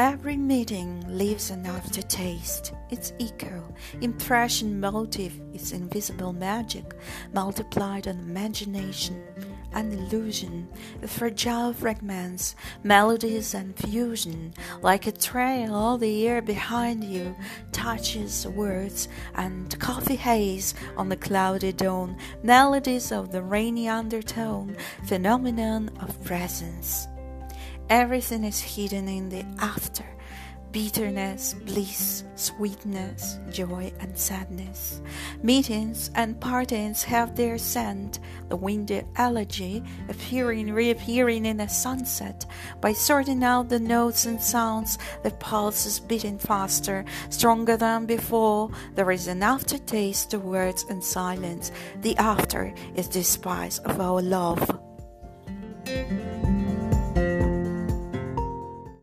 Every meeting leaves an aftertaste, its echo, impression, motive, its invisible magic, multiplied on imagination and illusion, the fragile fragments, melodies and fusion, like a trail all the air behind you touches words and coffee haze on the cloudy dawn, melodies of the rainy undertone, phenomenon of presence. Everything is hidden in the after bitterness, bliss, sweetness, joy, and sadness. Meetings and partings have their scent, the windy elegy appearing, reappearing in the sunset. By sorting out the notes and sounds, the pulse is beating faster, stronger than before. There is an aftertaste to words and silence. The after is the spice of our love.